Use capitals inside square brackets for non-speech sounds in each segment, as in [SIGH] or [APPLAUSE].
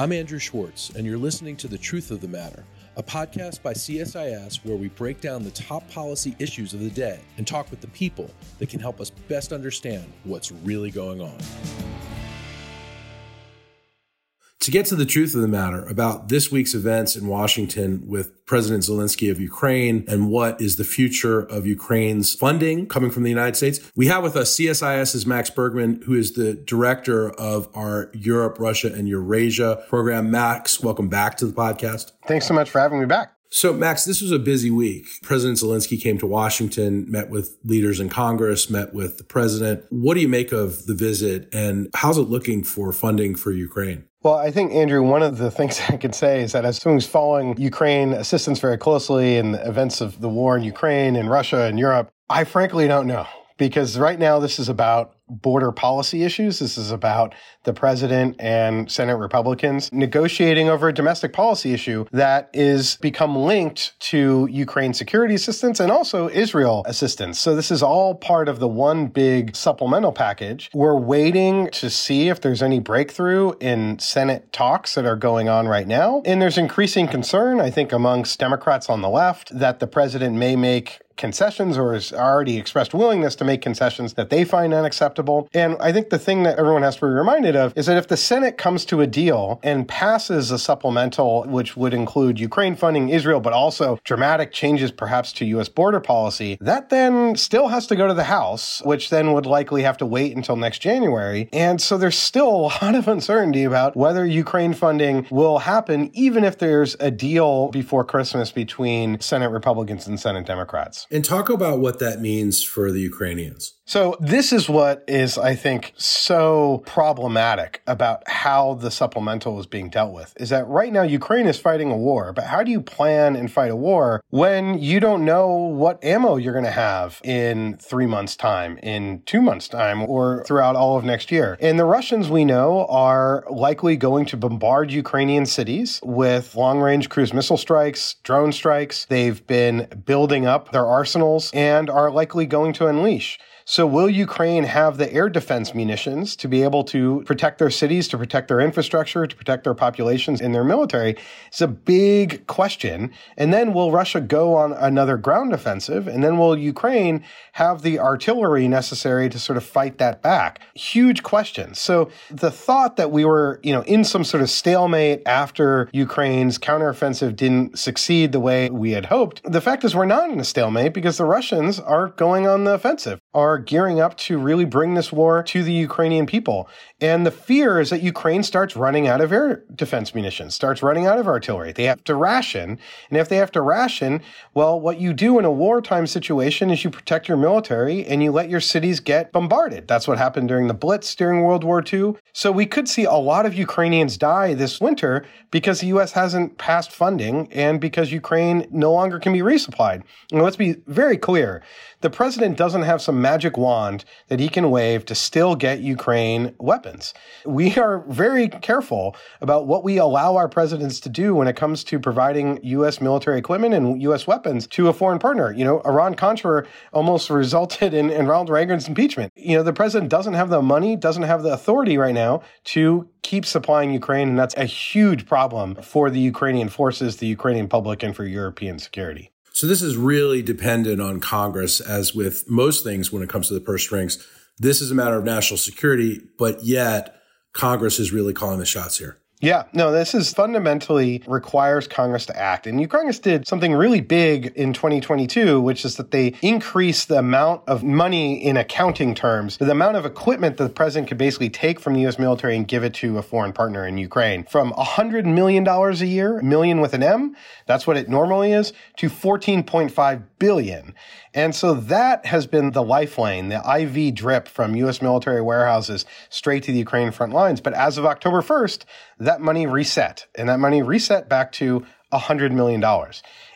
I'm Andrew Schwartz, and you're listening to The Truth of the Matter, a podcast by CSIS where we break down the top policy issues of the day and talk with the people that can help us best understand what's really going on. To get to the truth of the matter about this week's events in Washington with President Zelensky of Ukraine and what is the future of Ukraine's funding coming from the United States, we have with us CSIS's Max Bergmann, who is the director of our Europe, Russia, and Eurasia program. Max, welcome back to the podcast. Thanks so much for having me back. So, Max, this was a busy week. President Zelensky came to Washington, met with leaders in Congress, met with the president. What do you make of the visit, and how's it looking for funding for Ukraine? Well, I think, Andrew, one of the things [LAUGHS] I can say is that as someone who's following Ukraine assistance very closely and the events of the war in Ukraine and Russia and Europe, I frankly don't know. Because right now, this is about border policy issues. This is about the president and Senate Republicans negotiating over a domestic policy issue that is become linked to Ukraine security assistance and also Israel assistance. So this is all part of the one big supplemental package. We're waiting to see if there's any breakthrough in Senate talks that are going on right now. And there's increasing concern, I think, amongst Democrats on the left that the president may make concessions or has already expressed willingness to make concessions that they find unacceptable. And I think the thing that everyone has to be reminded of is that if the Senate comes to a deal and passes a supplemental, which would include Ukraine funding Israel, but also dramatic changes perhaps to U.S. border policy, that then still has to go to the House, which then would likely have to wait until next January. And so there's still a lot of uncertainty about whether Ukraine funding will happen, even if there's a deal before Christmas between Senate Republicans and Senate Democrats. And talk about what that means for the Ukrainians. So this is what is, I think, so problematic about how the supplemental is being dealt with is that right now Ukraine is fighting a war, but how do you plan and fight a war when you don't know what ammo you're going to have in three months time, in two months time, or throughout all of next year? And the Russians we know are likely going to bombard Ukrainian cities with long range cruise missile strikes, drone strikes. They've been building up their arsenals and are likely going to unleash. So, will Ukraine have the air defense munitions to be able to protect their cities, to protect their infrastructure, to protect their populations and their military? It's a big question. And then will Russia go on another ground offensive? And then will Ukraine have the artillery necessary to sort of fight that back? Huge question. So, the thought that we were, you know, in some sort of stalemate after Ukraine's counteroffensive didn't succeed the way we had hoped, the fact is we're not in a stalemate because the Russians are going on the offensive, are gearing up to really bring this war to the Ukrainian people. And the fear is that Ukraine starts running out of air defense munitions, starts running out of artillery. They have to ration. And if they have to ration, well, what you do in a wartime situation is you protect your military and you let your cities get bombarded. That's what happened during the Blitz during World War II. So we could see a lot of Ukrainians die this winter because the U.S. hasn't passed funding and because Ukraine no longer can be resupplied. And let's be very clear the president doesn't have some magic wand that he can wave to still get Ukraine weapons. We are very careful about what we allow our presidents to do when it comes to providing U.S. military equipment and U.S. weapons to a foreign partner. You know, Iran Contra almost resulted in, in Ronald Reagan's impeachment. You know, the president doesn't have the money, doesn't have the authority right now to keep supplying Ukraine, and that's a huge problem for the Ukrainian forces, the Ukrainian public, and for European security. So this is really dependent on Congress, as with most things when it comes to the purse strings. This is a matter of national security, but yet Congress is really calling the shots here. Yeah, no, this is fundamentally requires Congress to act. And Congress did something really big in 2022, which is that they increased the amount of money in accounting terms, the amount of equipment that the president could basically take from the U.S. military and give it to a foreign partner in Ukraine from $100 million a year, million with an M, that's what it normally is, to 14.5 billion. And so that has been the lifeline, the IV drip from U.S. military warehouses straight to the Ukraine front lines. But as of October 1st, that money reset, and that money reset back to $100 million.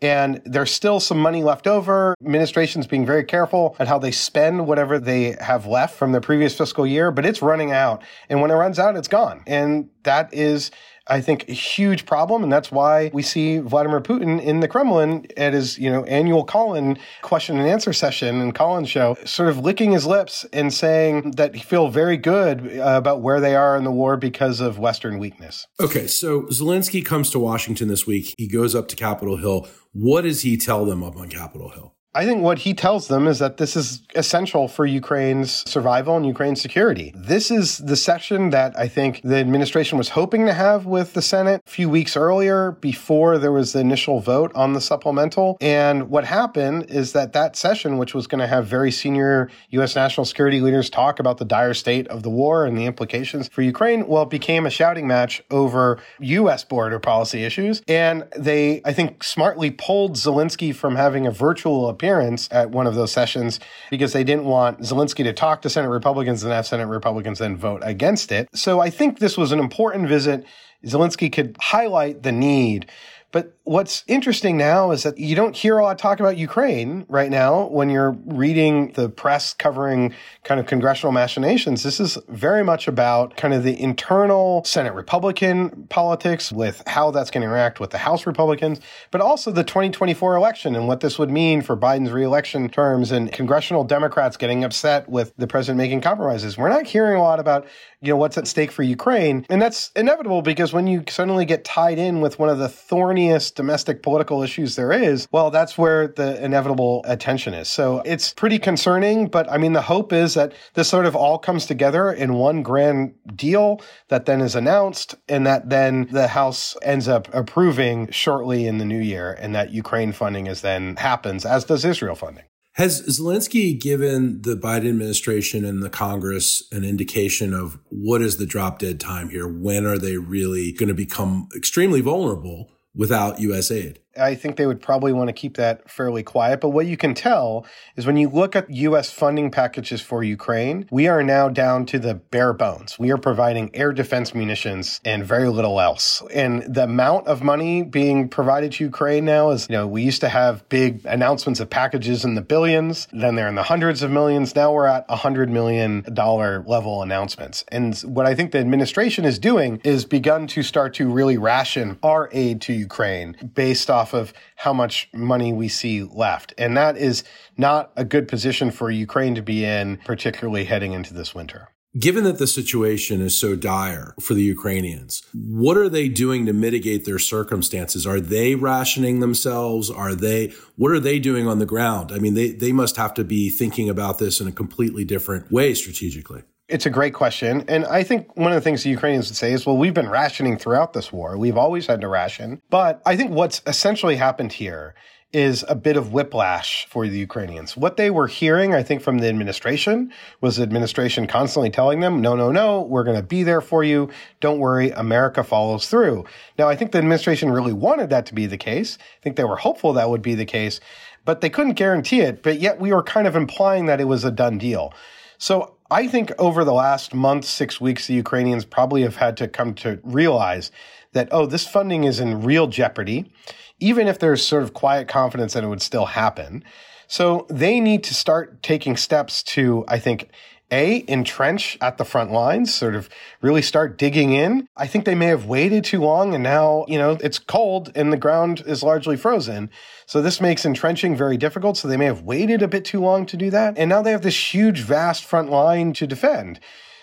And there's still some money left over. Administration's being very careful at how they spend whatever they have left from the previous fiscal year, but it's running out. And when it runs out, it's gone. And that is I think, a huge problem. And that's why we see Vladimir Putin in the Kremlin at his, you know, annual call-in question and answer session and call-in show, sort of licking his lips and saying that he feel very good uh, about where they are in the war because of Western weakness. Okay. So Zelensky comes to Washington this week. He goes up to Capitol Hill. What does he tell them up on Capitol Hill? I think what he tells them is that this is essential for Ukraine's survival and Ukraine's security. This is the session that I think the administration was hoping to have with the Senate a few weeks earlier before there was the initial vote on the supplemental. And what happened is that that session, which was going to have very senior U.S. national security leaders talk about the dire state of the war and the implications for Ukraine, well, it became a shouting match over U.S. border policy issues. And they, I think, smartly pulled Zelensky from having a virtual appearance at one of those sessions because they didn't want Zelensky to talk to Senate Republicans and have Senate Republicans then vote against it. So I think this was an important visit. Zelensky could highlight the need but what's interesting now is that you don't hear a lot talk about Ukraine right now when you're reading the press covering kind of congressional machinations. This is very much about kind of the internal Senate Republican politics with how that's going to interact with the House Republicans, but also the 2024 election and what this would mean for Biden's reelection terms and congressional Democrats getting upset with the president making compromises. We're not hearing a lot about, you know, what's at stake for Ukraine. And that's inevitable because when you suddenly get tied in with one of the thorny thorniest domestic political issues there is, well, that's where the inevitable attention is. So it's pretty concerning, but I mean, the hope is that this sort of all comes together in one grand deal that then is announced and that then the House ends up approving shortly in the new year and that Ukraine funding is then happens, as does Israel funding. Has Zelensky given the Biden administration and the Congress an indication of what is the drop dead time here? When are they really going to become extremely vulnerable without US aid. I think they would probably want to keep that fairly quiet. But what you can tell is when you look at U.S. funding packages for Ukraine, we are now down to the bare bones. We are providing air defense munitions and very little else. And the amount of money being provided to Ukraine now is, you know, we used to have big announcements of packages in the billions, then they're in the hundreds of millions. Now we're at a hundred million dollar level announcements. And what I think the administration is doing is begun to start to really ration our aid to Ukraine based off off of how much money we see left. And that is not a good position for Ukraine to be in, particularly heading into this winter. Given that the situation is so dire for the Ukrainians, what are they doing to mitigate their circumstances? Are they rationing themselves? Are they, what are they doing on the ground? I mean, they, they must have to be thinking about this in a completely different way strategically. It's a great question. And I think one of the things the Ukrainians would say is, well, we've been rationing throughout this war. We've always had to ration. But I think what's essentially happened here is a bit of whiplash for the Ukrainians. What they were hearing, I think, from the administration was the administration constantly telling them, no, no, no, we're going to be there for you. Don't worry. America follows through. Now, I think the administration really wanted that to be the case. I think they were hopeful that would be the case, but they couldn't guarantee it. But yet we were kind of implying that it was a done deal. So I think over the last month, six weeks, the Ukrainians probably have had to come to realize that, oh, this funding is in real jeopardy, even if there's sort of quiet confidence that it would still happen. So they need to start taking steps to, I think, a, entrench at the front lines, sort of really start digging in. I think they may have waited too long and now, you know, it's cold and the ground is largely frozen. So this makes entrenching very difficult. So they may have waited a bit too long to do that. And now they have this huge, vast front line to defend.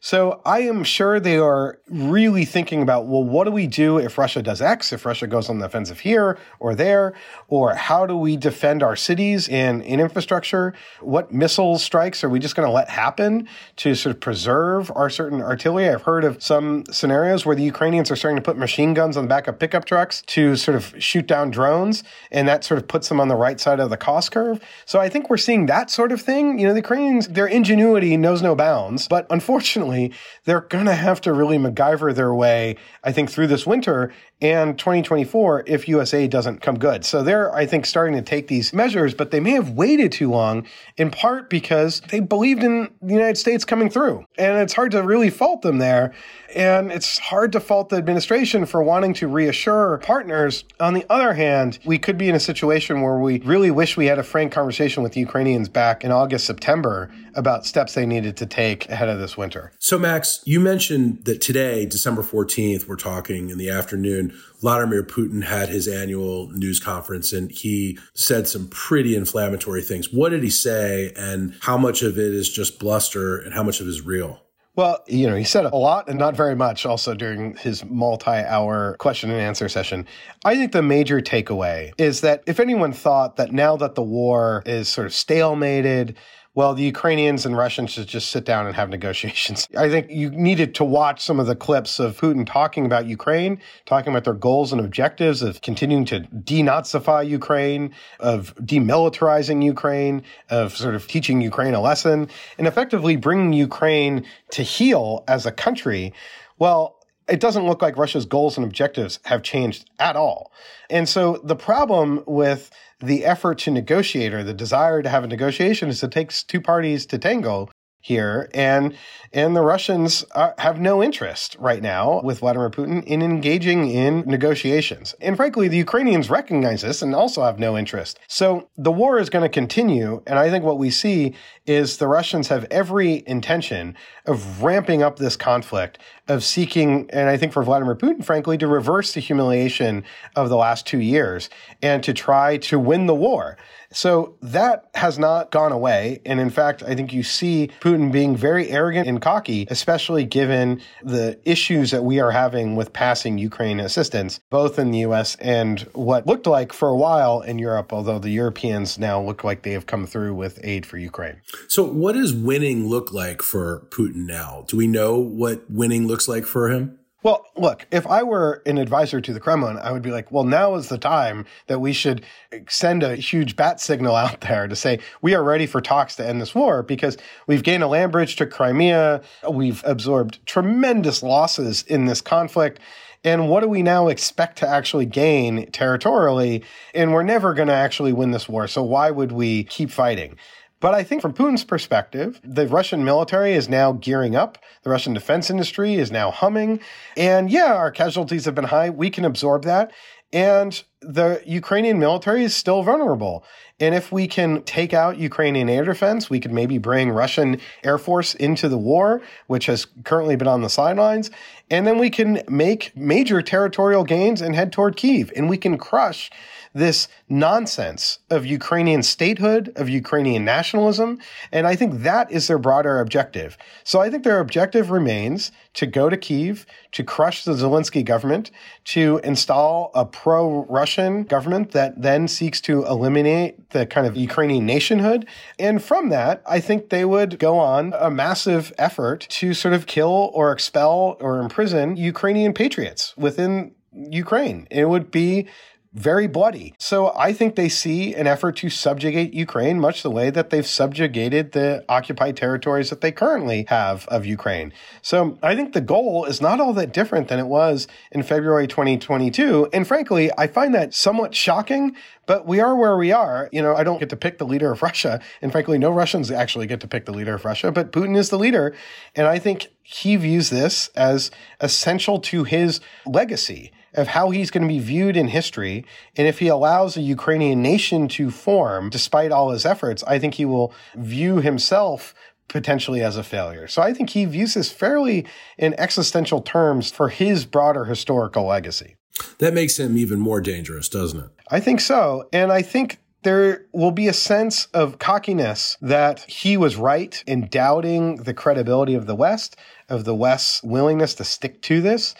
So I am sure they are really thinking about, well, what do we do if Russia does X, if Russia goes on the offensive here or there, or how do we defend our cities and in infrastructure? What missile strikes are we just going to let happen to sort of preserve our certain artillery? I've heard of some scenarios where the Ukrainians are starting to put machine guns on the back of pickup trucks to sort of shoot down drones, and that sort of puts them on the right side of the cost curve. So I think we're seeing that sort of thing. You know, the Ukrainians, their ingenuity knows no bounds, but unfortunately, unfortunately, they're going to have to really MacGyver their way, I think, through this winter and 2024 if USA doesn't come good. So they're, I think, starting to take these measures, but they may have waited too long, in part because they believed in the United States coming through. And it's hard to really fault them there. And it's hard to fault the administration for wanting to reassure partners. On the other hand, we could be in a situation where we really wish we had a frank conversation with the Ukrainians back in August, September about steps they needed to take ahead of this winter. So, Max, you mentioned that today, December 14th, we're talking in the afternoon. Vladimir Putin had his annual news conference and he said some pretty inflammatory things. What did he say, and how much of it is just bluster and how much of it is real? Well, you know, he said a lot and not very much also during his multi hour question and answer session. I think the major takeaway is that if anyone thought that now that the war is sort of stalemated, well, the Ukrainians and Russians should just sit down and have [LAUGHS] negotiations. I think you needed to watch some of the clips of Putin talking about Ukraine, talking about their goals and objectives of continuing to denazify Ukraine, of demilitarizing Ukraine, of sort of teaching Ukraine a lesson, and effectively bringing Ukraine to heel as a country. Well, it doesn't look like Russia's goals and objectives have changed at all. And so the problem with the effort to negotiate or the desire to have a negotiation is it takes two parties to tango here and and the Russians are, have no interest right now with Vladimir Putin in engaging in negotiations. And frankly, the Ukrainians recognize this and also have no interest. So the war is going to continue and I think what we see is the Russians have every intention of ramping up this conflict, of seeking and I think for Vladimir Putin frankly to reverse the humiliation of the last 2 years and to try to win the war. So that has not gone away. And in fact, I think you see Putin being very arrogant and cocky, especially given the issues that we are having with passing Ukraine assistance, both in the US and what looked like for a while in Europe, although the Europeans now look like they have come through with aid for Ukraine. So, what does winning look like for Putin now? Do we know what winning looks like for him? Well, look, if I were an advisor to the Kremlin, I would be like, well, now is the time that we should send a huge bat signal out there to say we are ready for talks to end this war because we've gained a land bridge to Crimea. We've absorbed tremendous losses in this conflict. And what do we now expect to actually gain territorially? And we're never going to actually win this war. So why would we keep fighting? But I think from Putin's perspective, the Russian military is now gearing up. The Russian defense industry is now humming. And yeah, our casualties have been high. We can absorb that. And the Ukrainian military is still vulnerable. And if we can take out Ukrainian air defense, we could maybe bring Russian Air Force into the war, which has currently been on the sidelines. And then we can make major territorial gains and head toward Kiev. And we can crush this nonsense of Ukrainian statehood, of Ukrainian nationalism. And I think that is their broader objective. So I think their objective remains to go to Kiev, to crush the Zelensky government, to install a pro Russian government that then seeks to eliminate the kind of Ukrainian nationhood. And from that, I think they would go on a massive effort to sort of kill or expel or imprison Ukrainian patriots within Ukraine. It would be very bloody. So I think they see an effort to subjugate Ukraine much the way that they've subjugated the occupied territories that they currently have of Ukraine. So I think the goal is not all that different than it was in February 2022. And frankly, I find that somewhat shocking, but we are where we are. You know, I don't get to pick the leader of Russia. And frankly, no Russians actually get to pick the leader of Russia, but Putin is the leader. And I think he views this as essential to his legacy of how he's going to be viewed in history. And if he allows a Ukrainian nation to form, despite all his efforts, I think he will view himself potentially as a failure. So I think he views this fairly in existential terms for his broader historical legacy. That makes him even more dangerous, doesn't it? I think so. And I think there will be a sense of cockiness that he was right in doubting the credibility of the West, of the West's willingness to stick to this.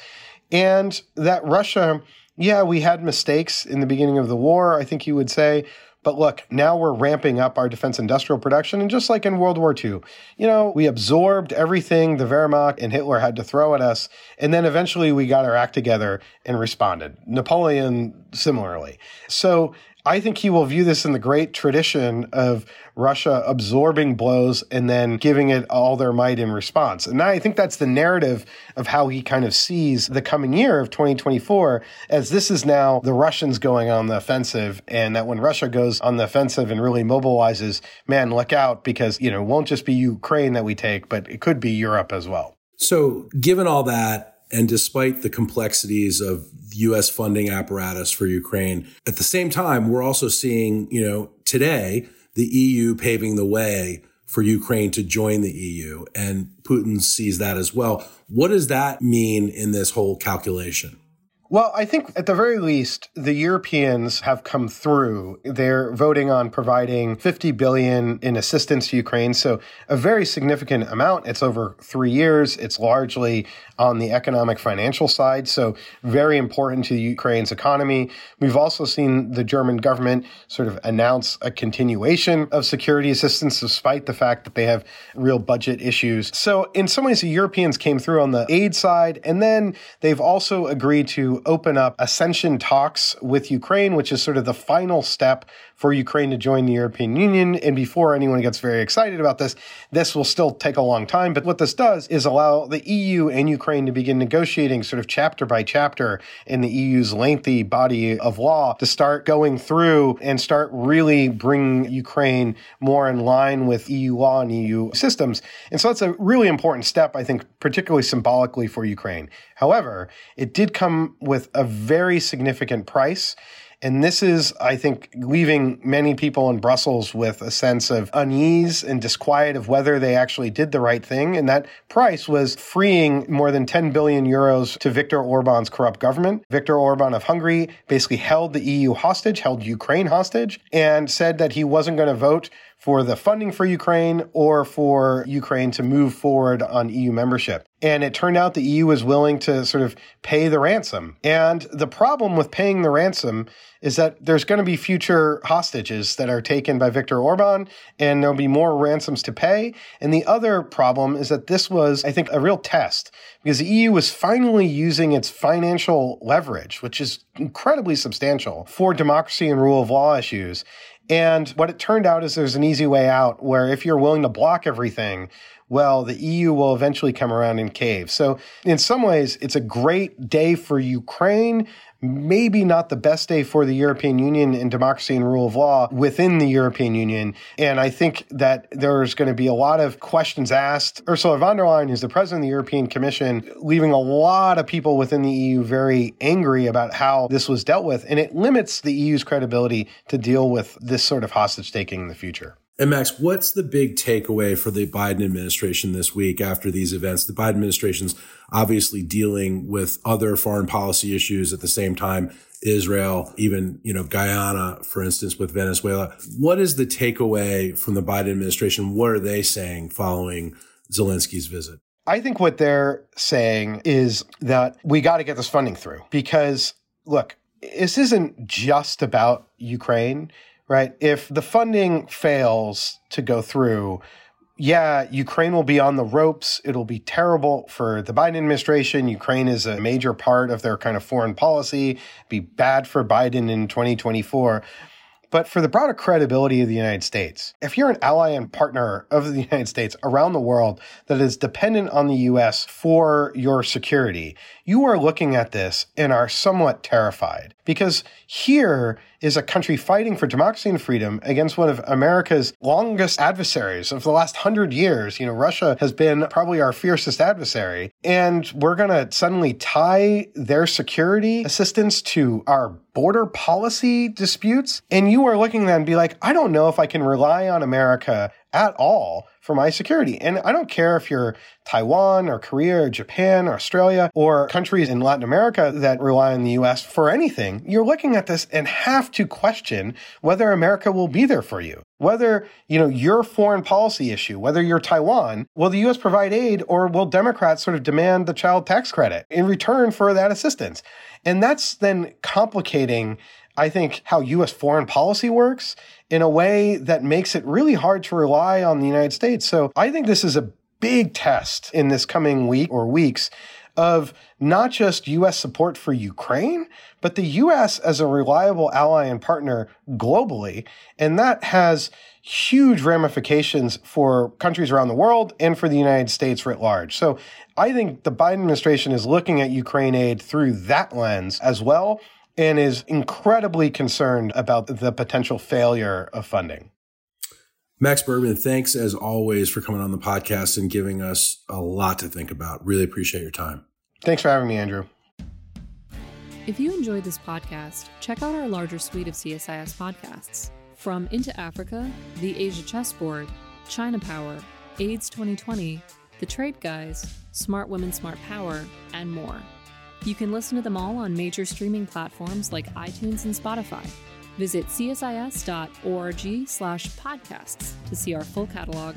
And that Russia, yeah, we had mistakes in the beginning of the war, I think you would say. But look, now we're ramping up our defense industrial production. And just like in World War II, you know, we absorbed everything the Wehrmacht and Hitler had to throw at us. And then eventually we got our act together and responded. Napoleon similarly. So I think he will view this in the great tradition of Russia absorbing blows and then giving it all their might in response. And I think that's the narrative of how he kind of sees the coming year of 2024 as this is now the Russians going on the offensive and that when Russia goes on the offensive and really mobilizes, man, look out because, you know, it won't just be Ukraine that we take, but it could be Europe as well. So given all that, and despite the complexities of U.S. funding apparatus for Ukraine. At the same time, we're also seeing, you know, today the EU paving the way for Ukraine to join the EU, and Putin sees that as well. What does that mean in this whole calculation? Well, I think at the very least, the Europeans have come through. They're voting on providing 50 billion in assistance to Ukraine. So a very significant amount. It's over three years. It's largely on the economic financial side. So very important to Ukraine's economy. We've also seen the German government sort of announce a continuation of security assistance despite the fact that they have real budget issues. So in some ways, the Europeans came through on the aid side. And then they've also agreed to open up accession talks with Ukraine, which is sort of the final step for Ukraine to join the European Union. And before anyone gets very excited about this, this will still take a long time. But what this does is allow the EU and Ukraine to begin negotiating sort of chapter by chapter in the EU's lengthy body of law to start going through and start really bringing Ukraine more in line with EU law and EU systems. And so that's a really important step, I think, particularly symbolically for Ukraine. However, it did come with a very significant price. And this is, I think, leaving many people in Brussels with a sense of unease and disquiet of whether they actually did the right thing. And that price was freeing more than 10 billion euros to Viktor Orban's corrupt government. Viktor Orban of Hungary basically held the EU hostage, held Ukraine hostage, and said that he wasn't going to vote for the funding for Ukraine or for Ukraine to move forward on EU membership. And it turned out the EU was willing to sort of pay the ransom. And the problem with paying the ransom is that there's going to be future hostages that are taken by Viktor Orban, and there'll be more ransoms to pay. And the other problem is that this was, I think, a real test because the EU was finally using its financial leverage, which is incredibly substantial, for democracy and rule of law issues. And what it turned out is there's an easy way out where if you're willing to block everything, well, the EU will eventually come around and cave. So in some ways, it's a great day for Ukraine maybe not the best day for the European Union and democracy and rule of law within the European Union. And I think that there's going to be a lot of questions asked. Ursula von der Leyen, who's the president of the European Commission, leaving a lot of people within the EU very angry about how this was dealt with. And it limits the EU's credibility to deal with this sort of hostage taking in the future. And Max, what's the big takeaway for the Biden administration this week after these events? The Biden administration's obviously dealing with other foreign policy issues at the same time. Israel, even, you know, Guyana, for instance, with Venezuela. What is the takeaway from the Biden administration? What are they saying following Zelensky's visit? I think what they're saying is that we got to get this funding through because look, this isn't just about Ukraine right? If the funding fails to go through, yeah, Ukraine will be on the ropes. It'll be terrible for the Biden administration. Ukraine is a major part of their kind of foreign policy, be bad for Biden in 2024 but for the broader credibility of the United States. If you're an ally and partner of the [LAUGHS] United States around the world that is dependent on the US for your security, you are looking at this and are somewhat terrified because here is a country fighting for democracy and freedom against one of America's longest adversaries of the last hundred years. You know, Russia has been probably our fiercest adversary. And we're going to suddenly tie their security assistance to our border policy disputes. And you are looking at and be like, I don't know if I can rely on America at all for my security. And I don't care if you're Taiwan or Korea or Japan or Australia or countries in Latin America that rely on the US for anything. You're looking at this and have to question whether America will be there for you. Whether, you know, your foreign policy issue, whether you're Taiwan, will the US provide aid or will Democrats sort of demand the child tax credit in return for that assistance? And that's then complicating I think, how U.S. foreign policy works in a way that makes it really hard to rely on the United States. So I think this is a big test in this coming week or weeks of not just U.S. support for Ukraine, but the U.S. as a reliable ally and partner globally. And that has huge ramifications for countries around the world and for the United States writ large. So I think the Biden administration is looking at Ukraine aid through that lens as well and is incredibly concerned about the potential failure of funding. Max Bergmann, thanks as always for coming on the podcast and giving us a lot to think about. Really appreciate your time. Thanks for having me, Andrew. If you enjoyed this podcast, check out our larger suite of CSIS podcasts. From Into Africa, The Asia Chessboard, China Power, AIDS 2020, The Trade Guys, Smart Women, Smart Power, and more. You can listen to them all on major streaming platforms like iTunes and Spotify. Visit csis.org slash podcasts to see our full catalog